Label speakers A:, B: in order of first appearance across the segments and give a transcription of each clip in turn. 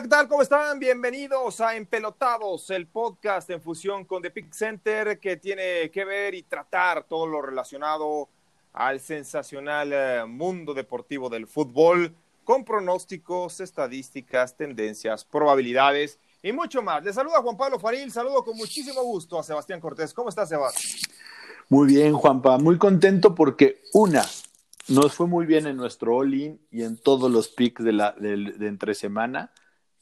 A: Hola. ¿Cómo están? Bienvenidos a Empelotados, el podcast en fusión con The Pick Center que tiene que ver y tratar todo lo relacionado al sensacional eh, mundo deportivo del fútbol, con pronósticos, estadísticas, tendencias, probabilidades y mucho más. Les saluda Juan Pablo Faril, saludo con muchísimo gusto a Sebastián Cortés. ¿Cómo estás, Sebastián?
B: Muy bien, Juanpa, muy contento porque una, nos fue muy bien en nuestro all-in y en todos los picks de, de entre semana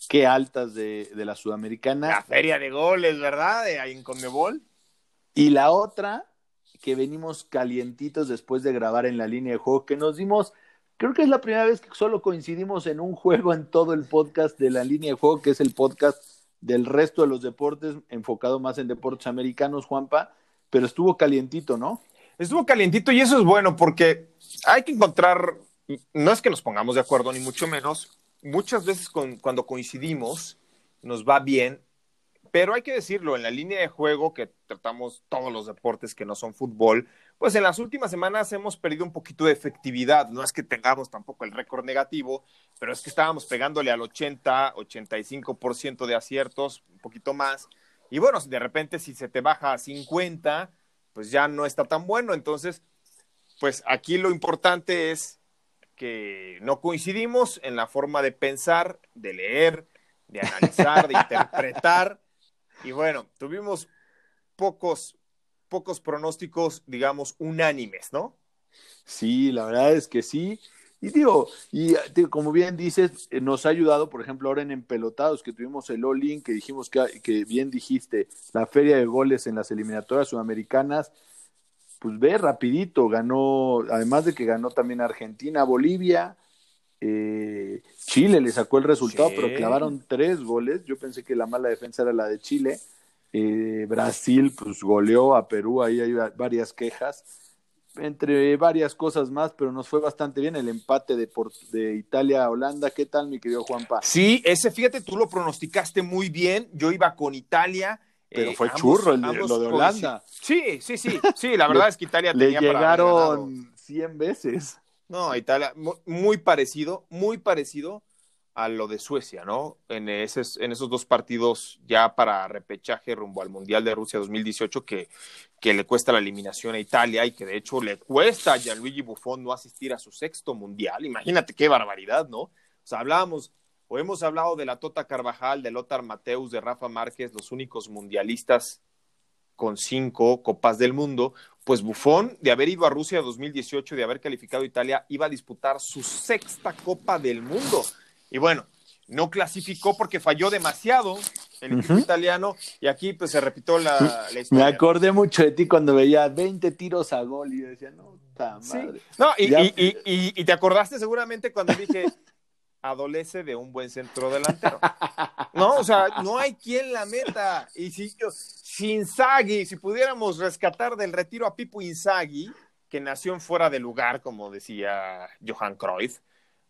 B: qué altas de, de, la Sudamericana.
A: La feria de goles, ¿verdad? De ahí en Conmebol.
B: Y la otra, que venimos calientitos después de grabar en la línea de juego, que nos dimos, creo que es la primera vez que solo coincidimos en un juego en todo el podcast de la línea de juego, que es el podcast del resto de los deportes, enfocado más en deportes americanos, Juanpa, pero estuvo calientito, ¿no?
A: Estuvo calientito y eso es bueno porque hay que encontrar, no es que nos pongamos de acuerdo, ni mucho menos, muchas veces cuando coincidimos nos va bien, pero hay que decirlo, en la línea de juego que tratamos todos los deportes que no son fútbol, pues en las últimas semanas hemos perdido un poquito de efectividad. No es que tengamos tampoco el récord negativo, pero es que estábamos pegándole al 80, 85% de aciertos, un poquito más. Y bueno, de repente si se te baja a 50, pues ya no está tan bueno. Entonces, pues aquí lo importante es que no coincidimos en la forma de pensar, de leer, de analizar, de interpretar. Y bueno, tuvimos pocos, pocos pronósticos, digamos, unánimes, ¿no?
B: Sí, la verdad es que sí. Y digo, y digo, como bien dices, nos ha ayudado, por ejemplo, ahora en Empelotados, que tuvimos el All-In, que dijimos que, que bien dijiste, la feria de goles en las eliminatorias sudamericanas, pues ve rapidito, ganó, además de que ganó también Argentina, Bolivia, eh, Chile le sacó el resultado, sí. pero clavaron tres goles. Yo pensé que la mala defensa era la de Chile. Eh, Brasil, pues goleó a Perú, ahí hay varias quejas, entre varias cosas más, pero nos fue bastante bien el empate de, de Italia a Holanda. ¿Qué tal, mi querido Juanpa?
A: Sí, ese, fíjate, tú lo pronosticaste muy bien. Yo iba con Italia.
B: Pero fue eh, churro el, ambos, lo de Holanda.
A: Sí, sí, sí, sí, la verdad es que Italia
B: le
A: tenía
B: llegaron 100 veces.
A: No, Italia, muy parecido, muy parecido a lo de Suecia, ¿no? En, ese, en esos dos partidos ya para repechaje rumbo al Mundial de Rusia 2018 que, que le cuesta la eliminación a Italia y que de hecho le cuesta a Gianluigi Buffon no asistir a su sexto Mundial. Imagínate qué barbaridad, ¿no? O sea, hablábamos o hemos hablado de la Tota Carvajal, de Lothar Mateus, de Rafa Márquez, los únicos mundialistas con cinco copas del mundo, pues Buffon, de haber ido a Rusia 2018, de haber calificado a Italia, iba a disputar su sexta copa del mundo. Y bueno, no clasificó porque falló demasiado el equipo uh -huh. italiano y aquí pues se repitió la, la, historia.
B: Me acordé mucho de ti cuando veía 20 tiros a gol y yo decía, no, ta madre.
A: Sí. No, y, y, y, y, te acordaste seguramente cuando dije, adolece de un buen centro delantero. No, o sea, no hay quien la meta. Y si, si Inzaghi, si pudiéramos rescatar del retiro a Pipo Inzaghi, que nació en fuera de lugar, como decía Johan Cruyff,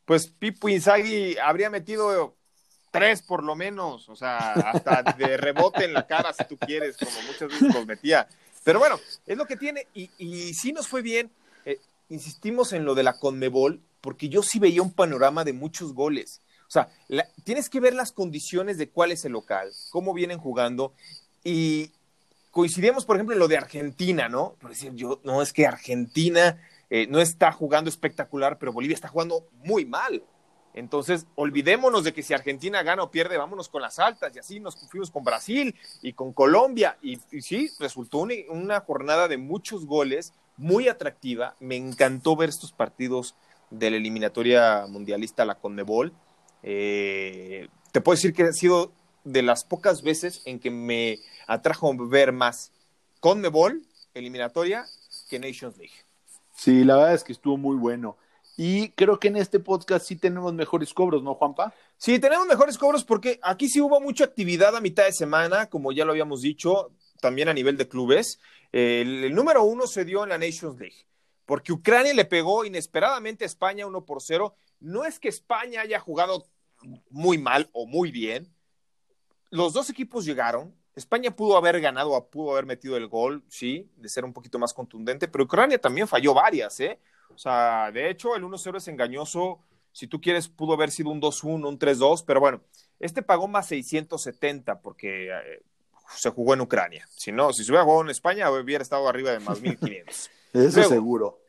A: pues Pipo Inzaghi habría metido tres por lo menos, o sea, hasta de rebote en la cara si tú quieres, como muchas veces los metía. Pero bueno, es lo que tiene, y, y sí nos fue bien. Eh, insistimos en lo de la Conmebol, porque yo sí veía un panorama de muchos goles. O sea, tienes que ver las condiciones de cuál es el local, cómo vienen jugando, y coincidíamos, por ejemplo, en lo de Argentina, ¿no? Por decir, yo, no, es que Argentina eh, no está jugando espectacular, pero Bolivia está jugando muy mal. Entonces, olvidémonos de que si Argentina gana o pierde, vámonos con las altas. Y así nos fuimos con Brasil y con Colombia. Y, y sí, resultó una, una, jornada de muchos goles, muy atractiva. Me encantó ver estos partidos de la eliminatoria mundialista, la Conmebol. Eh, te puedo decir que ha sido de las pocas veces en que me atrajo ver más Conmebol, eliminatoria, que Nations League.
B: Sí, la verdad es que estuvo muy bueno. Y creo que en este podcast sí tenemos mejores cobros, ¿no, Juanpa?
A: Sí, tenemos mejores cobros porque aquí sí hubo mucha actividad a mitad de semana, como ya lo habíamos dicho, también a nivel de clubes. El, el número uno se dio en la Nations League, porque Ucrania le pegó inesperadamente a España 1 por 0. No es que España haya jugado muy mal o muy bien. Los dos equipos llegaron. España pudo haber ganado, pudo haber metido el gol, sí, de ser un poquito más contundente, pero Ucrania también falló varias, ¿eh? O sea, de hecho, el 1-0 es engañoso Si tú quieres, pudo haber sido un 2-1, un 3-2, pero bueno, este pagó más 670 porque eh, se jugó en Ucrania. Si no, si se hubiera jugado en España, hubiera estado arriba de más 1500.
B: Eso
A: Luego,
B: seguro.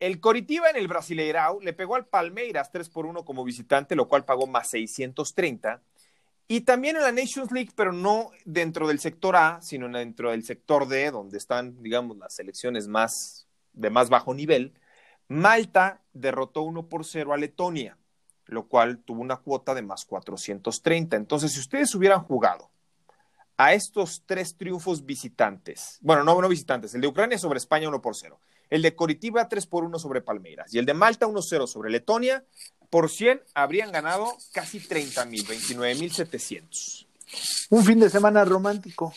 A: El Coritiba en el Brasileirao le pegó al Palmeiras 3 por 1 como visitante, lo cual pagó más 630. Y también en la Nations League, pero no dentro del sector A, sino dentro del sector D, donde están, digamos, las selecciones más de más bajo nivel, Malta derrotó 1 por 0 a Letonia, lo cual tuvo una cuota de más 430. Entonces, si ustedes hubieran jugado a estos tres triunfos visitantes, bueno, no, no visitantes, el de Ucrania sobre España 1 por 0, el de Coritiba 3 por 1 sobre Palmeiras y el de Malta 1-0 sobre Letonia, por 100 habrían ganado casi 30 mil, 29 mil 700.
B: Un fin de semana romántico.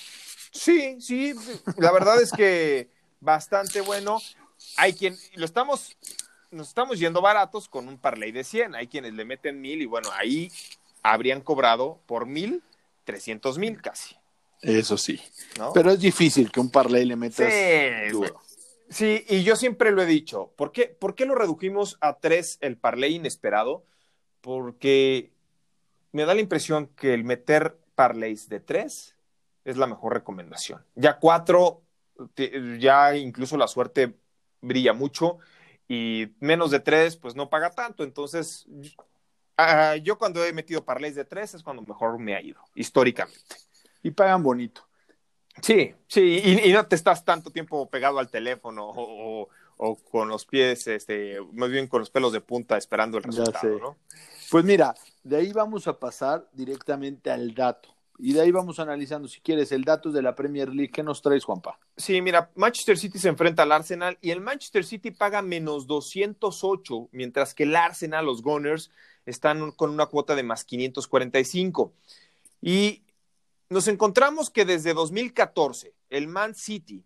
A: Sí, sí, la verdad es que bastante bueno. Hay quien, lo estamos, nos estamos yendo baratos con un parlay de 100. Hay quienes le meten mil y bueno, ahí habrían cobrado por mil, 300 mil casi.
B: Eso sí.
A: ¿no?
B: Pero es difícil que un parlay le metas
A: Sí,
B: duro.
A: Sí, y yo siempre lo he dicho. ¿Por qué, ¿Por qué lo redujimos a tres el parlay inesperado? Porque me da la impresión que el meter parlays de tres es la mejor recomendación. Ya cuatro, ya incluso la suerte brilla mucho y menos de tres, pues no paga tanto. Entonces, ah, yo cuando he metido parlays de tres es cuando mejor me ha ido, históricamente.
B: Y pagan bonito.
A: Sí, sí, y, y no te estás tanto tiempo pegado al teléfono o, o- o con los pies, este, más bien con los pelos de punta esperando el resultado. ¿no?
B: Pues mira, de ahí vamos a pasar directamente al dato. Y de ahí vamos analizando, si quieres, el dato de la Premier League. ¿Qué nos traes, Juanpa?
A: Sí, mira, Manchester City se enfrenta al Arsenal y el Manchester City paga menos 208, mientras que el Arsenal, los Gunners, están con una cuota de más 545. Y nos encontramos que desde 2014, el Man City,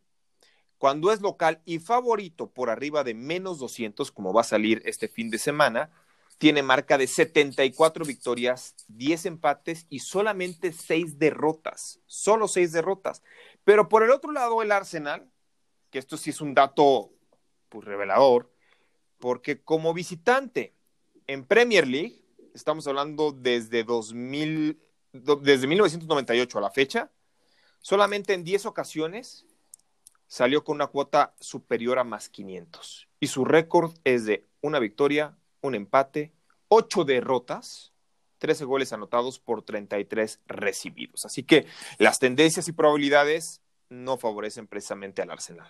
A: cuando es local y favorito por arriba de menos 200, como va a salir este fin de semana, tiene marca de 74 victorias, 10 empates y solamente 6 derrotas. Solo 6 derrotas. Pero por el otro lado, el Arsenal, que esto sí es un dato pues, revelador, porque como visitante en Premier League, estamos hablando desde 2000, do- desde 1998 a la fecha, solamente en 10 ocasiones salió con una cuota superior a más 500. Y su récord es de una victoria, un empate, 8 derrotas, 13 goles anotados por 33 recibidos. Así que las tendencias y probabilidades no favorecen precisamente al Arsenal.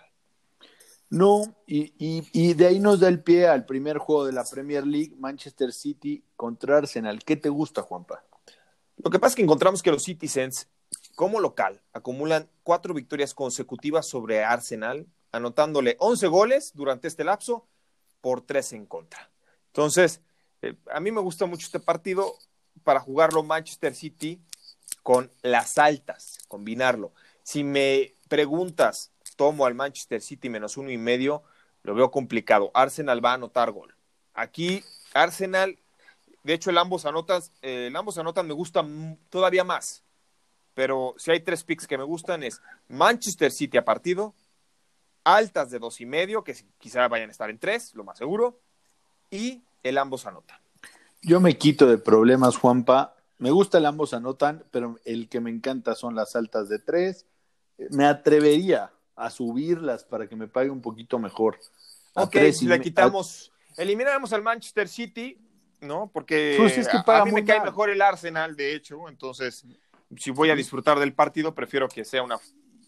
B: No, y, y- y de ahí nos da el pie al primer juego de la Premier League, Manchester City contra Arsenal. ¿Qué te gusta, Juanpa?
A: Lo que pasa es que encontramos que los Citizens, como local, acumulan cuatro victorias consecutivas sobre Arsenal, anotándole 11 goles durante este lapso por tres en contra. Entonces, eh, a mí me gusta mucho este partido para jugarlo Manchester City con las altas, combinarlo. Si me preguntas, tomo al Manchester City menos uno y medio, lo veo complicado. Arsenal va a anotar gol. Aquí, Arsenal, de hecho, el ambos anotan, eh, el ambos anotan me gusta todavía más. Pero si hay tres picks que me gustan es Manchester City a partido, altas de dos y medio, que quizá vayan a estar en tres, lo más seguro, y el ambos anotan.
B: Yo me quito de problemas, Juanpa. Me gusta el ambos anotan, pero el que me encanta son las altas de tres. Me atrevería a subirlas para que me pague un poquito mejor. A
A: Ok,
B: tres y
A: le quitamos, eliminamos al Manchester City, ¿no? Porque
B: Pues es que
A: a- mí me cae
B: mal.
A: mejor el Arsenal, de hecho, entonces, si voy a disfrutar del partido, prefiero que sea una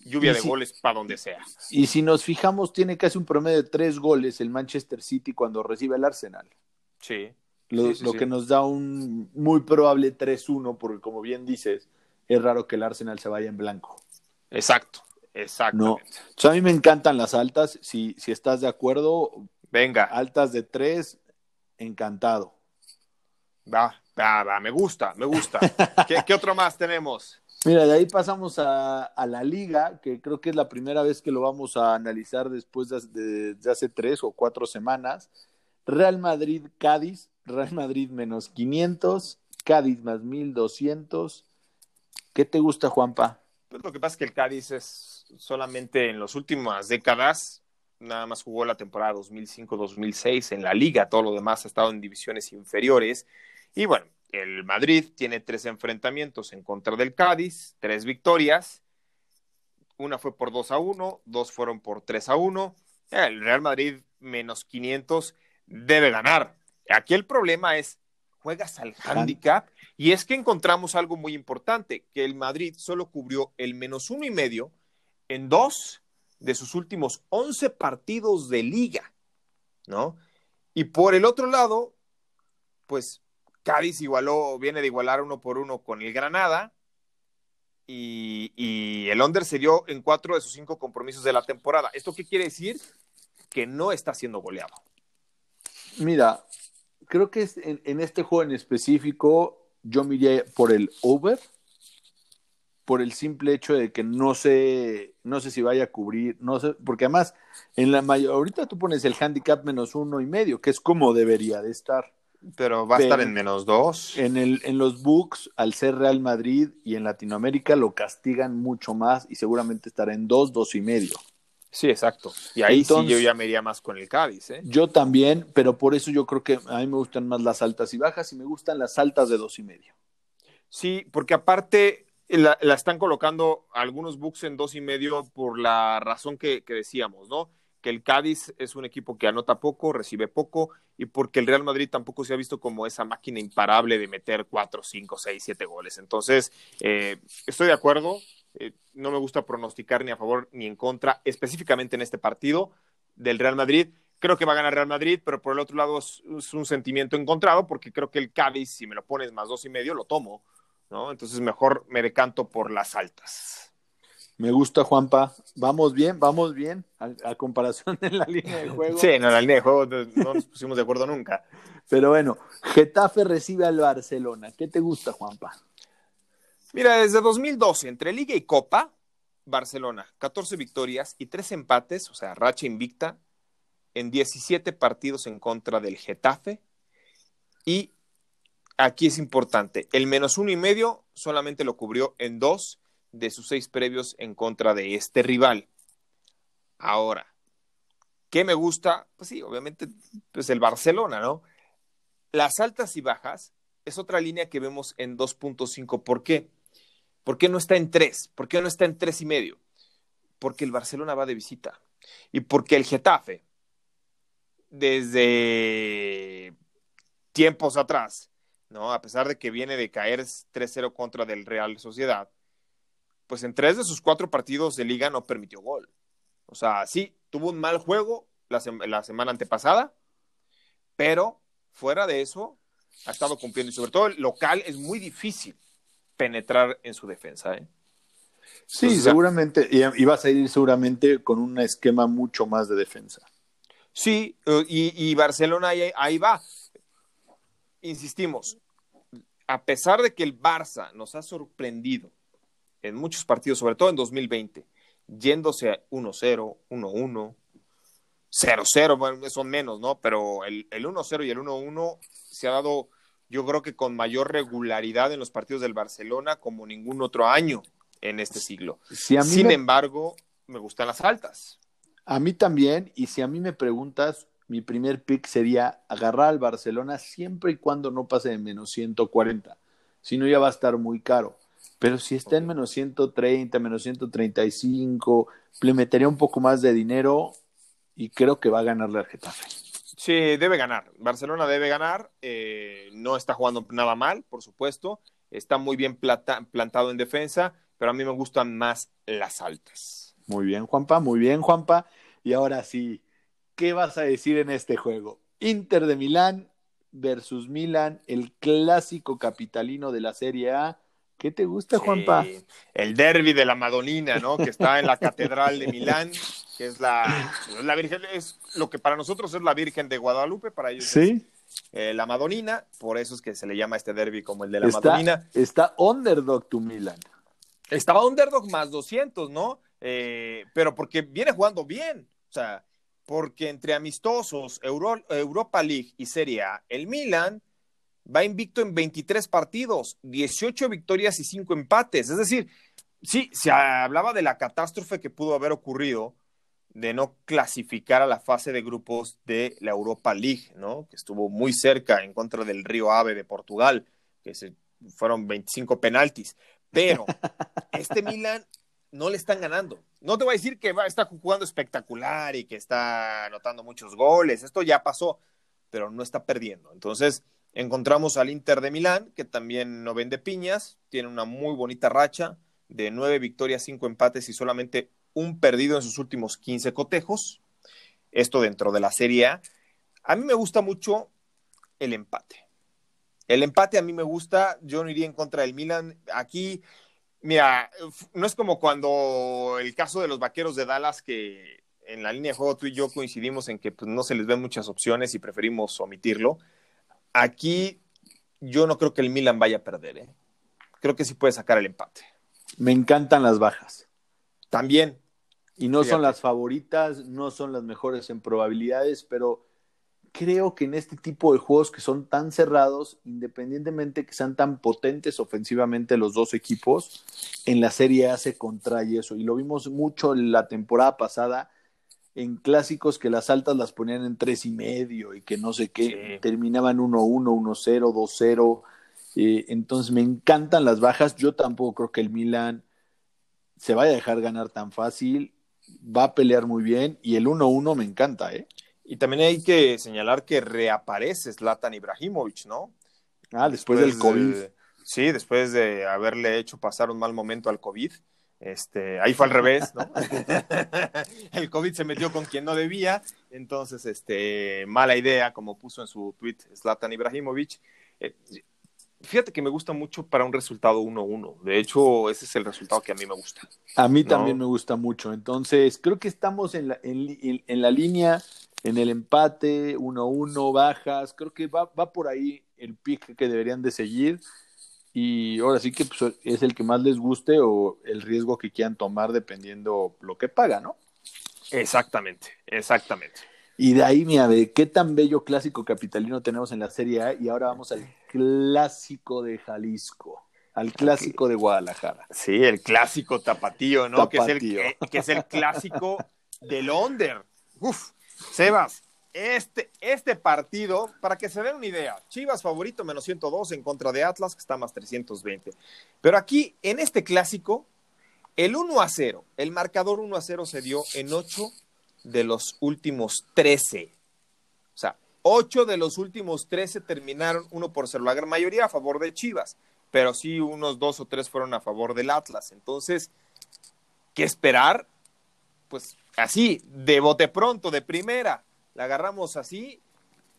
A: lluvia
B: Y
A: de
B: si-
A: goles para donde sea.
B: Y si nos fijamos, tiene casi un promedio de tres goles el Manchester City cuando recibe al Arsenal.
A: Sí.
B: Lo,
A: Sí, sí,
B: lo
A: sí.
B: que nos da un muy probable 3-1, porque como bien dices, es raro que el Arsenal se vaya en blanco.
A: Exacto,
B: No.
A: exactamente.
B: O sea, a mí me encantan las altas. Si, si estás de acuerdo,
A: Venga,
B: altas de tres, encantado.
A: Va, va, va, me gusta, me gusta. ¿Qué, qué otro más tenemos?
B: Mira, de ahí pasamos a, a la liga, que creo que es la primera vez que lo vamos a analizar después de, de- de hace tres o cuatro semanas. Real Madrid, Cádiz, Real Madrid menos 500, Cádiz más 1200. ¿Qué te gusta, Juanpa?
A: Pues lo que pasa es que el Cádiz es solamente en las últimas décadas nada más jugó la temporada 2005-2006 en la liga, todo lo demás ha estado en divisiones inferiores. Y bueno, el Madrid tiene tres enfrentamientos en contra del Cádiz, tres victorias. Una fue por 2 a 1, dos fueron por 3 a 1. El Real Madrid menos 500 debe ganar. Aquí el problema es, juegas al handicap y es que encontramos algo muy importante, que el Madrid solo cubrió el menos uno y medio en dos de sus últimos 11 partidos de liga, ¿no? Y por el otro lado, pues Cádiz igualó, viene de igualar uno por uno con el Granada y, el under se dio en cuatro de sus cinco compromisos de la temporada. ¿Esto qué quiere decir? Que no está siendo goleado.
B: Mira, creo que en, este juego en específico yo miré por el over, por el simple hecho de que no sé, no sé si vaya a cubrir, no sé, porque además en la mayor, ahorita tú pones el handicap menos uno y medio, que es como debería de estar.
A: Pero va a estar en menos dos.
B: En, el, en los books, al ser Real Madrid y en Latinoamérica, lo castigan mucho más y seguramente estará en dos, dos y medio.
A: Sí, exacto. Y ahí Entonces, sí yo ya me iría más con el Cádiz. ¿eh?
B: Yo también, pero por eso yo creo que a mí me gustan más las altas y bajas y me gustan las altas de dos y medio.
A: Sí, porque aparte la, la están colocando algunos books en dos y medio por la razón que, que decíamos, ¿no? Que el Cádiz es un equipo que anota poco, recibe poco, y porque el Real Madrid tampoco se ha visto como esa máquina imparable de meter cuatro, cinco, seis, siete goles. Entonces, eh, estoy de acuerdo, eh, no me gusta pronosticar ni a favor ni en contra, específicamente en este partido del Real Madrid. Creo que va a ganar Real Madrid, pero por el otro lado es un sentimiento encontrado, porque creo que el Cádiz, si me lo pones más dos y medio, lo tomo, ¿no? Entonces mejor me decanto por las altas.
B: Me gusta, Juanpa. Vamos bien, vamos bien, a, a, comparación de la línea de juego.
A: Sí, no, en la línea de juego no nos pusimos de acuerdo nunca.
B: Pero bueno, Getafe recibe al Barcelona. ¿Qué te gusta, Juanpa?
A: Mira, desde 2012, entre Liga y Copa, Barcelona, 14 victorias y 3 empates, o sea, racha invicta, en 17 partidos en contra del Getafe. Y aquí es importante, el menos uno y medio solamente lo cubrió en dos de sus seis previos en contra de este rival. Ahora, ¿qué me gusta? Pues sí, obviamente, pues el Barcelona, ¿no? Las altas y bajas es otra línea que vemos en 2.5. ¿Por qué? ¿Por qué no está en 3? ¿Por qué no está en tres y medio? Porque el Barcelona va de visita. Y porque el Getafe, desde tiempos atrás, ¿no? A pesar de que viene de caer 3-0 contra del Real Sociedad, pues en tres de sus cuatro partidos de liga no permitió gol. O sea, sí, tuvo un mal juego la, sem la semana antepasada, pero fuera de eso, ha estado cumpliendo. Y sobre todo el local es muy difícil penetrar en su defensa. ¿eh?
B: Sí, Entonces, seguramente, y vas a ir seguramente con un esquema mucho más de defensa.
A: Sí, y, y Barcelona ahí, ahí va. Insistimos, a pesar de que el Barça nos ha sorprendido en muchos partidos, sobre todo en 2020, yéndose a 1-0, 1-1, 0-0, bueno, son menos, ¿no? Pero el, el 1-0 y el 1-1 se ha dado, yo creo que con mayor regularidad en los partidos del Barcelona como ningún otro año en este siglo.
B: Si
A: Sin
B: me...
A: embargo, me gustan las altas.
B: A mí también, y si a mí me preguntas, mi primer pick sería agarrar al Barcelona siempre y cuando no pase de menos 140. Si no, ya va a estar muy caro. Pero si está en menos 130, menos 135, le metería un poco más de dinero y creo que va a ganarle al Getafe.
A: Sí, debe ganar. Barcelona debe ganar. Eh, no está jugando nada mal, por supuesto. Está muy bien plata, plantado en defensa, pero a mí me gustan más las altas.
B: Muy bien, Juanpa, muy bien, Juanpa. Y ahora sí, ¿qué vas a decir en este juego? Inter de Milán versus Milán, el clásico capitalino de la Serie A ¿Qué te gusta, sí, Juanpa?
A: El derby de la Madonina, ¿no? Que está en la Catedral de Milán, que es la, la Virgen, es lo que para nosotros es la Virgen de Guadalupe, para ellos
B: ¿Sí?
A: es eh, la Madonina, por eso es que se le llama este derby como el de la
B: está,
A: Madonina.
B: Está underdog tu Milán.
A: Estaba underdog más 200, ¿no? Eh, pero porque viene jugando bien, o sea, porque entre amistosos, Euro, Europa League y Serie A, el Milan va invicto en 23 partidos, 18 victorias y 5 empates. Es decir, sí, se hablaba de la catástrofe que pudo haber ocurrido de no clasificar a la fase de grupos de la Europa League, ¿no? Que estuvo muy cerca en contra del Río Ave de Portugal, que se, fueron 25 penaltis. Pero este Milan no le están ganando. No te voy a decir que va, está jugando espectacular y que está anotando muchos goles. Esto ya pasó, pero no está perdiendo. Entonces, encontramos al Inter de Milán, que también no vende piñas, tiene una muy bonita racha de nueve victorias, cinco empates y solamente un perdido en sus últimos 15 cotejos. Esto dentro de la Serie A. A mí me gusta mucho el empate. El empate a mí me gusta. Yo no iría en contra del Milan. Aquí, mira, no es como cuando el caso de los vaqueros de Dallas, que en la línea de juego tú y yo coincidimos en que pues, no se les ven muchas opciones y preferimos omitirlo. Aquí yo no creo que el Milan vaya a perder. ¿eh? Creo que sí puede sacar el empate.
B: Me encantan las bajas.
A: También,
B: y no son las favoritas, no son las mejores en probabilidades, pero creo que en este tipo de juegos que son tan cerrados, independientemente que sean tan potentes ofensivamente los dos equipos, en la Serie A se contrae eso. Y lo vimos mucho la temporada pasada en clásicos que las altas las ponían en tres y medio y que no sé qué, terminaban 1-1, 1-0, 2-0. entonces me encantan las bajas. Yo tampoco creo que el Milan se vaya a dejar ganar tan fácil va a pelear muy bien y el 1-1 me encanta, ¿eh?
A: Y también hay que señalar que reaparece Zlatan Ibrahimovic, ¿no?
B: Ah, después, del COVID.
A: sí, después de haberle hecho pasar un mal momento al COVID. Este, ahí fue al revés, ¿no? el COVID se metió con quien no debía, entonces, este, mala idea, como puso en su tweet Zlatan Ibrahimovic. Eh, fíjate que me gusta mucho para un resultado 1-1. De hecho, ese es el resultado que a mí me gusta.
B: A mí también me gusta mucho. Entonces, creo que estamos en la, en, la línea, en el empate, 1-1, bajas. Creo que va, va por ahí el pick que deberían de seguir. Y ahora sí que pues, es el que más les guste o el riesgo que quieran tomar dependiendo lo que paga, ¿no?
A: Exactamente, exactamente.
B: Y de ahí, mira, de qué tan bello clásico capitalino tenemos en la Serie A. Y ahora vamos al clásico de Jalisco, al clásico de Guadalajara.
A: Sí, el clásico tapatío, ¿no? Que, es el, que, es el, clásico del Onder. Uf, Sebas, este, este partido, para que se den una idea, Chivas favorito menos 102 en contra de Atlas, que está más 320. Pero aquí, en este clásico, el 1 a 0, el marcador 1 a 0 se dio en 8 de los últimos 13. O sea, 8 de los últimos 13 terminaron uno por ser la gran mayoría a favor de Chivas, pero sí unos dos o tres fueron a favor del Atlas. Entonces, ¿qué esperar? Pues así, de bote pronto, de primera, la agarramos así,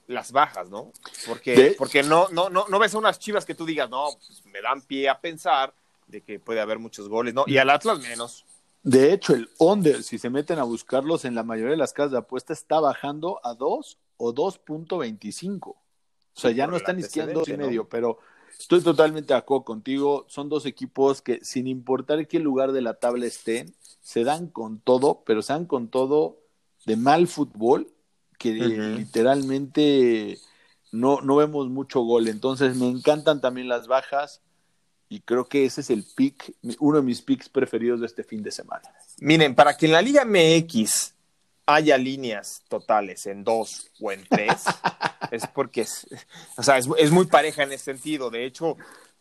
A: las bajas, ¿no? Porque, porque no, no, no, no ves unas chivas que tú digas, no, pues me dan pie a pensar de que puede haber muchos goles, ¿no? Y al Atlas menos.
B: De hecho, el under, si se meten a buscarlos en la mayoría de las casas de apuesta, está bajando a 2 o 2.25. O sea, ya no están izquierdo y medio, pero estoy totalmente de acuerdo contigo. Son dos equipos que, sin importar qué lugar de la tabla estén, se dan con todo, pero se dan con todo de mal fútbol, que literalmente no, no vemos mucho gol. Entonces, me encantan también las bajas y creo que ese es el pick, uno de mis picks preferidos de este fin de semana.
A: Miren, para que en la Liga MX haya líneas totales en dos o en tres, es porque es, o sea, es, muy pareja en ese sentido. De hecho,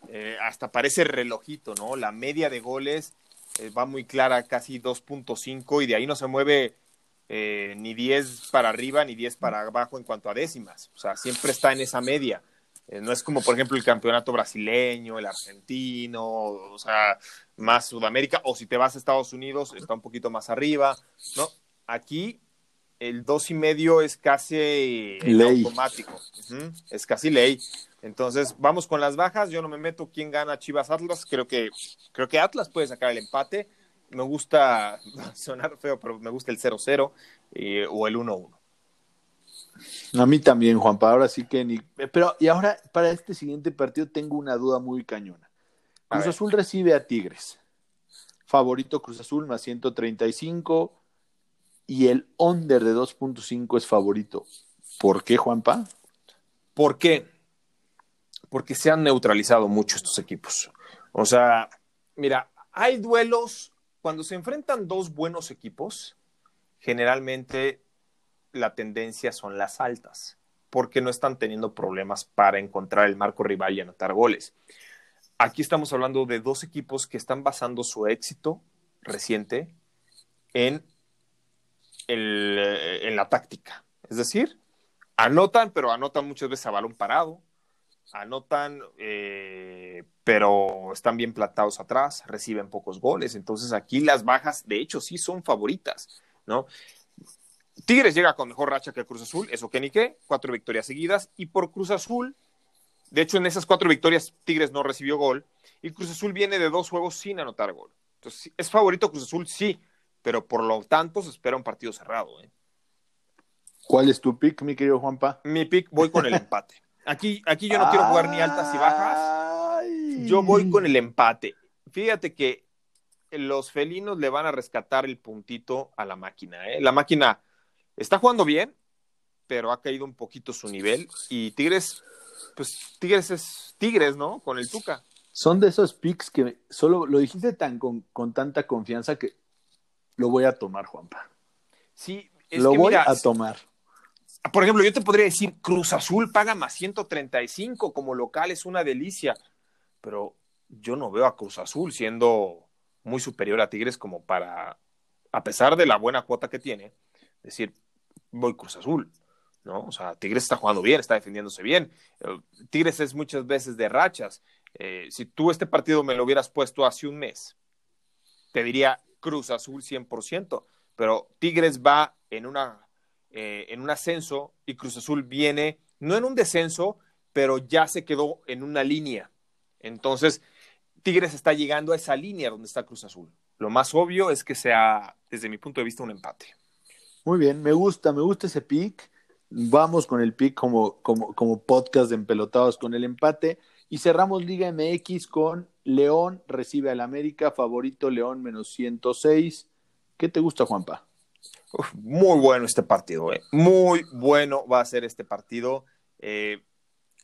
A: eh, hasta parece relojito, ¿no? La media de goles eh, va muy clara, casi 2.5, y de ahí no se mueve eh, ni 10 para arriba ni 10 para abajo en cuanto a décimas. O sea, siempre está en esa media. Eh, no es como, por ejemplo, el campeonato brasileño, el argentino, o sea, más Sudamérica, o si te vas a Estados Unidos, está un poquito más arriba, ¿no? Aquí el dos y medio es casi automático, es casi ley. Entonces, vamos con las bajas, yo no me meto quién gana Chivas Atlas, creo que, creo que Atlas puede sacar el empate, me gusta, sonar feo, pero me gusta el 0-0 eh, o el 1-1.
B: A mí también, Juanpa. Ahora sí que ni. Pero, y ahora, para este siguiente partido, tengo una duda muy cañona. Cruz Azul recibe a Tigres. Favorito Cruz Azul más 135. Y el under de 2.5 es favorito. ¿Por qué, Juanpa?
A: ¿Por qué? Porque se han neutralizado mucho estos equipos. O sea, mira, hay duelos cuando se enfrentan dos buenos equipos generalmente la tendencia son las altas, porque no están teniendo problemas para encontrar el marco rival y anotar goles. Aquí estamos hablando de dos equipos que están basando su éxito reciente en, en la táctica. Es decir, anotan, pero anotan muchas veces a balón parado, anotan, eh, pero están bien plantados atrás, reciben pocos goles. Entonces aquí las bajas, de hecho, sí son favoritas, ¿no? Tigres llega con mejor racha que Cruz Azul, eso que ni qué, cuatro victorias seguidas, y por Cruz Azul, de hecho en esas cuatro victorias Tigres no recibió gol, y Cruz Azul viene de dos juegos sin anotar gol. Entonces, ¿es favorito Cruz Azul? Sí, pero por lo tanto se espera un partido cerrado. ¿eh?
B: ¿Cuál es tu pick, mi querido Juanpa?
A: Mi pick, voy con el empate. Aquí, aquí yo no quiero jugar ni altas y bajas. Yo voy con el empate. Fíjate que los felinos le van a rescatar el puntito a la máquina. ¿eh? La máquina está jugando bien, pero ha caído un poquito su nivel. Y Tigres, pues Tigres es Tigres, ¿no? Con el Tuca.
B: Son de esos picks que solo lo dijiste tan con, con tanta confianza que lo voy a tomar, Juanpa.
A: Sí,
B: es lo voy a tomar.
A: Por ejemplo, yo te podría decir, Cruz Azul paga más 135 como local, es una delicia, pero yo no veo a Cruz Azul siendo muy superior a Tigres como para, a pesar de la buena cuota que tiene, decir, voy Cruz Azul, ¿no? O sea, Tigres está jugando bien, está defendiéndose bien. Tigres es muchas veces de rachas. Eh, si tú este partido me lo hubieras puesto hace un mes, te diría Cruz Azul 100%, pero Tigres va en una eh, en un ascenso y Cruz Azul viene, no en un descenso, pero ya se quedó en una línea. Entonces, Tigres está llegando a esa línea donde está Cruz Azul. Lo más obvio es que sea, desde mi punto de vista, un empate.
B: Muy bien, me gusta, me gusta ese pick. Vamos con el pick como, como, como podcast de empelotados con el empate. Y cerramos Liga MX con León recibe al América, favorito León menos 106. ¿Qué te gusta, Juanpa?
A: muy bueno este partido, eh. muy bueno va a ser este partido. Eh,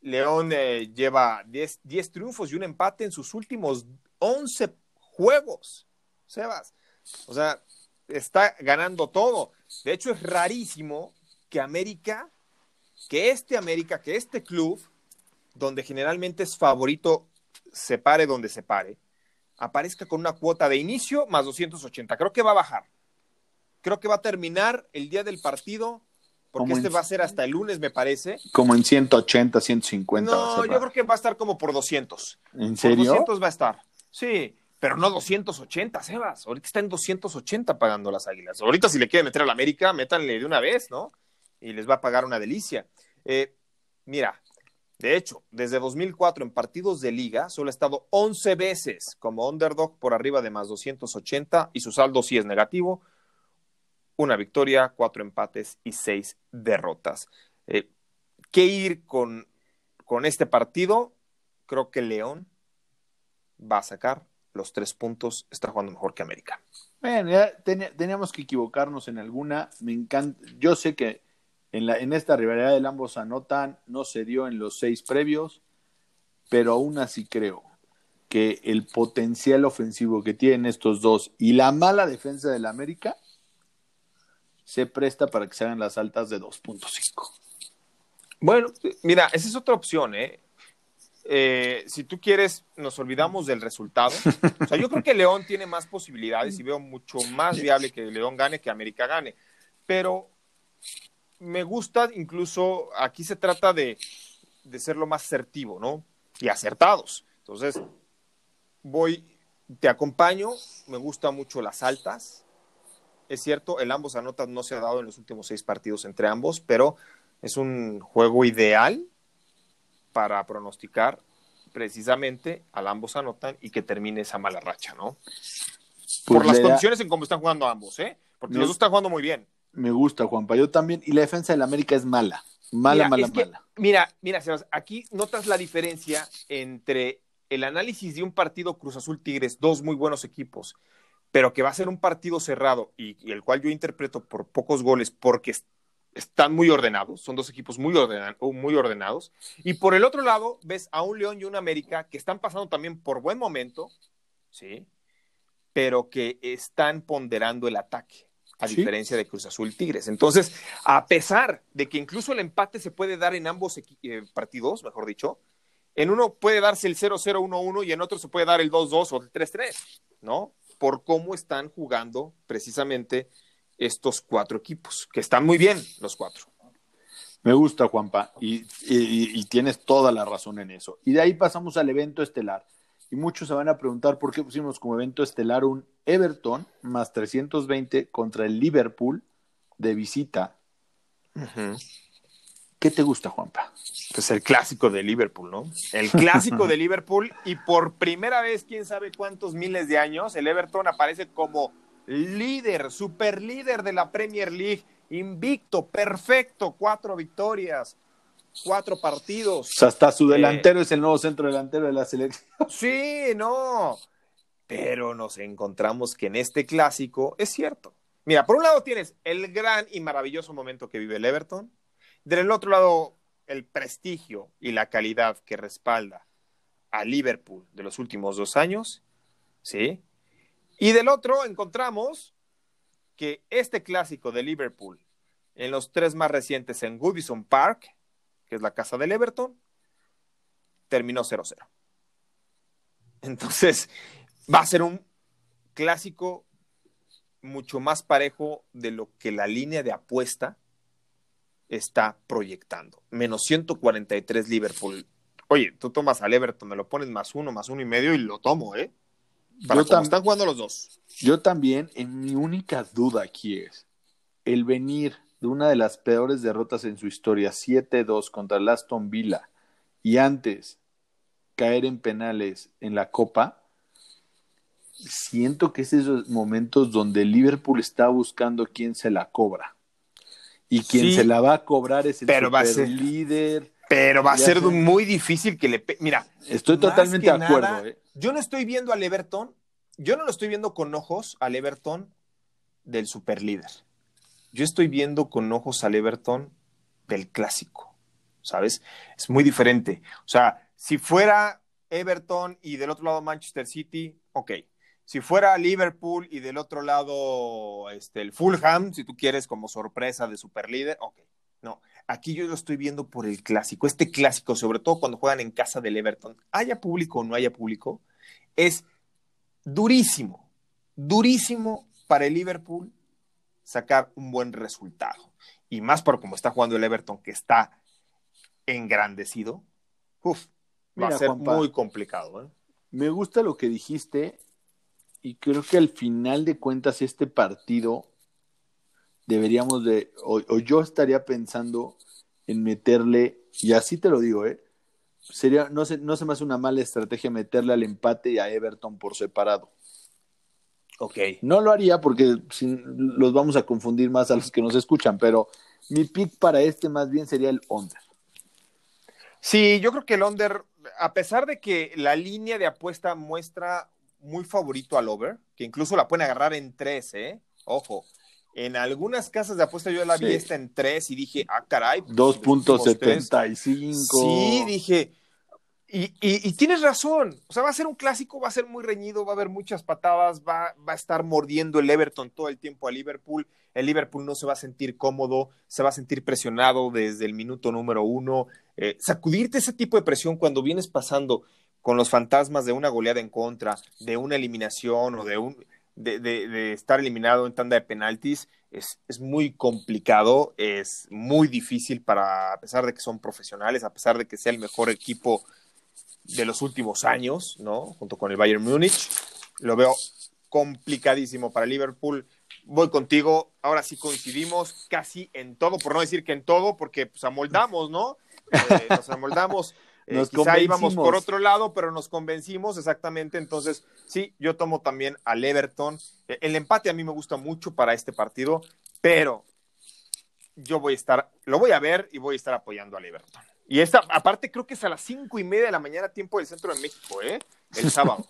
A: León eh, lleva 10, triunfos y un empate en sus últimos 11 juegos. Sebas, o sea, está ganando todo. De hecho, es rarísimo que América, que este América, que este club, donde generalmente es favorito, se pare donde se pare, aparezca con una cuota de inicio más 280. Creo que va a bajar Creo que va a terminar el día del partido, porque este va a ser hasta el lunes, me parece.
B: Como en 180, 150.
A: No, yo creo que va a estar como por 200.
B: ¿En serio? Por
A: 200 va a estar. Sí, pero no 280, Sebas. Ahorita está en 280 pagando las águilas. Ahorita, si le quiere meter a la América, métanle de una vez, ¿no? Y les va a pagar una delicia. Eh, mira, de hecho, desde 2004 en partidos de liga solo ha estado 11 veces como underdog por arriba de más 280 y su saldo sí es negativo una victoria, cuatro empates y seis derrotas. Eh, ¿Qué ir con, con este partido? Creo que León va a sacar los tres puntos, está jugando mejor que América.
B: Teníamos que equivocarnos en alguna. Me encanta. Yo sé que en, la, en esta rivalidad de ambos anotan, no se dio en los seis previos, pero aún así creo que el potencial ofensivo que tienen estos dos y la mala defensa del América se presta para que se hagan las altas de 2.5.
A: Bueno, mira, esa es otra opción, ¿eh? ¿eh? si tú quieres, nos olvidamos del resultado. O sea, yo creo que León tiene más posibilidades y veo mucho más viable que León gane que América gane. Pero me gusta incluso, aquí se trata de, de ser lo más asertivo, ¿no? Y acertados. Entonces, voy, te acompaño, me gustan mucho las altas, es cierto, el ambos anotan no se ha dado en los últimos seis partidos entre ambos, pero es un juego ideal para pronosticar precisamente al ambos anotan y que termine esa mala racha, ¿no? Por las condiciones en cómo están jugando ambos, ¿eh? Porque los dos están jugando muy bien.
B: Me gusta, Juanpa. Yo también. Y la defensa del América es mala. Mala, mala, mala.
A: Mira, mira, Sebas, aquí notas la diferencia entre el análisis de un partido Cruz Azul Tigres, dos muy buenos equipos, pero que va a ser un partido cerrado y, el cual yo interpreto por pocos goles porque están muy ordenados, son dos equipos muy, muy ordenados. Y por el otro lado, ves a un León y un América que están pasando también por buen momento, ¿sí? Pero que están ponderando el ataque. a diferencia de Cruz Azul Tigres. Entonces, a pesar de que incluso el empate se puede dar en ambos eh, partidos, mejor dicho, en uno puede darse el 0-0-1-1 y en otro se puede dar el 2-2 o el 3-3, ¿no? Por cómo están jugando precisamente estos cuatro equipos, que están muy bien los cuatro.
B: Me gusta, Juanpa, y, y, tienes toda la razón en eso. Y de ahí pasamos al evento estelar. Y muchos se van a preguntar por qué pusimos como evento estelar un Everton más 320 contra el Liverpool de visita. ¿Qué te gusta, Juanpa?
A: Pues el clásico de Liverpool, ¿no? El clásico de Liverpool y por primera vez, quién sabe cuántos miles de años, el Everton aparece como líder, super líder de la Premier League, invicto, perfecto, cuatro victorias, cuatro partidos.
B: O sea, hasta su delantero es el nuevo centro delantero de la selección.
A: Sí, no. Pero nos encontramos que en este clásico es cierto. Mira, por un lado tienes el gran y maravilloso momento que vive el Everton. Del otro lado, el prestigio y la calidad que respalda a Liverpool de los últimos dos años. ¿Sí? Y del otro encontramos que este clásico de Liverpool, en los tres más recientes en Goodison Park, que es la casa del Everton, terminó 0-0. Entonces, va a ser un clásico mucho más parejo de lo que la línea de apuesta está proyectando. Menos 143 Liverpool. Oye, tú tomas al Everton, me lo pones más uno, más uno y medio y lo tomo, ¿eh? Para están jugando los dos.
B: Yo también, en mi única duda aquí es el venir de una de las peores derrotas en su historia, 7-2 contra el Aston Villa, y antes caer en penales en la Copa, siento que es esos momentos donde Liverpool está buscando quién se la cobra. Y quien se la va a cobrar es el
A: pero líder. Pero va a ser muy difícil que le... Mira.
B: Estoy totalmente de acuerdo. ¿eh?
A: Yo no estoy viendo al Everton, yo no lo estoy viendo con ojos al Everton del superlíder yo estoy viendo con ojos al Everton del clásico, ¿sabes? Es muy diferente. O sea, si fuera Everton y del otro lado Manchester City, ok. Si fuera Liverpool y del otro lado este, el Fulham, si tú quieres como sorpresa de superlíder, ok. No, aquí yo lo estoy viendo por el clásico. Este clásico, sobre todo cuando juegan en casa del Everton, haya público o no haya público, es durísimo, durísimo para el Liverpool sacar un buen resultado. Y más por cómo está jugando el Everton, que está engrandecido, uf, va a ser muy complicado. ¿eh?
B: Me gusta lo que dijiste y creo que al final de cuentas este partido deberíamos de, o, yo estaría pensando en meterle, y así te lo digo, ¿eh? Sería, no se, no se me hace una mala estrategia meterle al empate y a Everton por separado.
A: Ok.
B: No lo haría porque los vamos a confundir más a los que nos escuchan, pero mi pick para este más bien sería el under.
A: Sí, yo creo que el under, a pesar de que la línea de apuesta muestra muy favorito al over, que incluso la pueden agarrar en tres, ¿eh? Ojo. En algunas casas de apuesta yo la vi esta en tres y dije, ah, caray.
B: 2.75.
A: Sí, dije, y, tienes razón, o sea, va a ser un clásico, va a ser muy reñido, va a haber muchas patadas, va, va, a estar mordiendo el Everton todo el tiempo a Liverpool, el Liverpool no se va a sentir cómodo, se va a sentir presionado desde el minuto número uno, eh, sacudirte ese tipo de presión cuando vienes pasando con los fantasmas de una goleada en contra, de una eliminación o de, un, de, estar eliminado en tanda de penaltis, es, es muy complicado, es muy difícil para, a pesar de que son profesionales, a pesar de que sea el mejor equipo de los últimos años, ¿no? Junto con el Bayern Múnich. Lo veo complicadísimo para Liverpool. Voy contigo, ahora sí coincidimos casi en todo, por no decir que en todo, porque pues amoldamos, ¿no? Eh, nos amoldamos. Eh, nos quizá íbamos por otro lado, pero nos convencimos exactamente. Entonces, sí, yo tomo también al Everton. Eh, el empate a mí me gusta mucho para este partido, pero yo voy a estar, lo voy a ver y voy a estar apoyando al Everton. Y esta, aparte, creo que es a las cinco y media de la mañana, tiempo del centro de México, ¿eh? El sábado.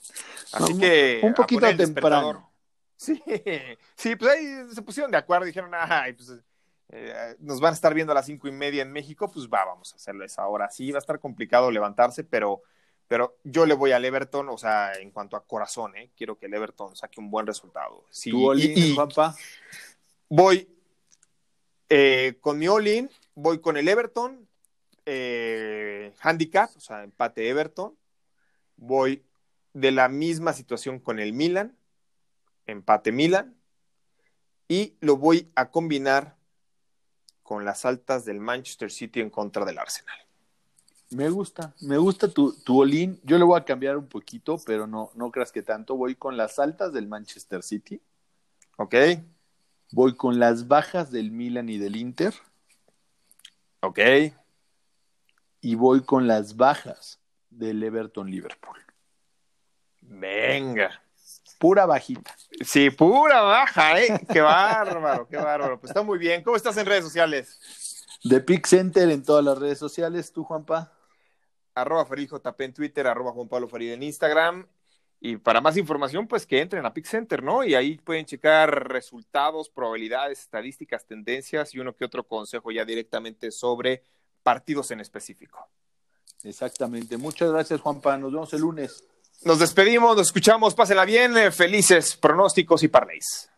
A: Así que.
B: Un poquito temprano.
A: Sí, sí, pues ahí se pusieron de acuerdo, dijeron, ay, pues eh, nos van a estar viendo a las cinco y media en México, pues va, vamos a hacerlo esa hora. Sí, va a estar complicado levantarse, pero, pero yo le voy al Everton, o sea, en cuanto a corazón, ¿eh? Quiero que el Everton saque un buen resultado. Sí,
B: ¿Tú, y, papá?
A: voy eh, con mi all voy con el Everton, handicap, o sea, empate Everton. Voy de la misma situación con el Milan, empate Milan. Y lo voy a combinar con las altas del Manchester City en contra del Arsenal.
B: Me gusta, me gusta tu, tu Olin. Yo le voy a cambiar un poquito, pero no, no creas que tanto. Voy con las altas del Manchester City.
A: Ok.
B: Voy con las bajas del Milan y del Inter.
A: Ok.
B: Y voy con las bajas del Everton Liverpool.
A: Venga.
B: Pura bajita.
A: Sí, pura baja, ¿eh? Qué bárbaro, qué bárbaro. Pues está muy bien. ¿Cómo estás en redes sociales?
B: De Pick Center en todas las redes sociales. ¿Tú, Juanpa?
A: Arroba FaridJP en Twitter, arroba Juan Pablo Farid en Instagram. Y para más información, pues que entren a Pick Center, ¿no? Y ahí pueden checar resultados, probabilidades, estadísticas, tendencias y uno que otro consejo ya directamente sobre partidos en específico.
B: Exactamente. Muchas gracias, Juanpa. Nos vemos el lunes.
A: Nos despedimos, nos escuchamos, pásenla bien, eh, felices pronósticos y parlays.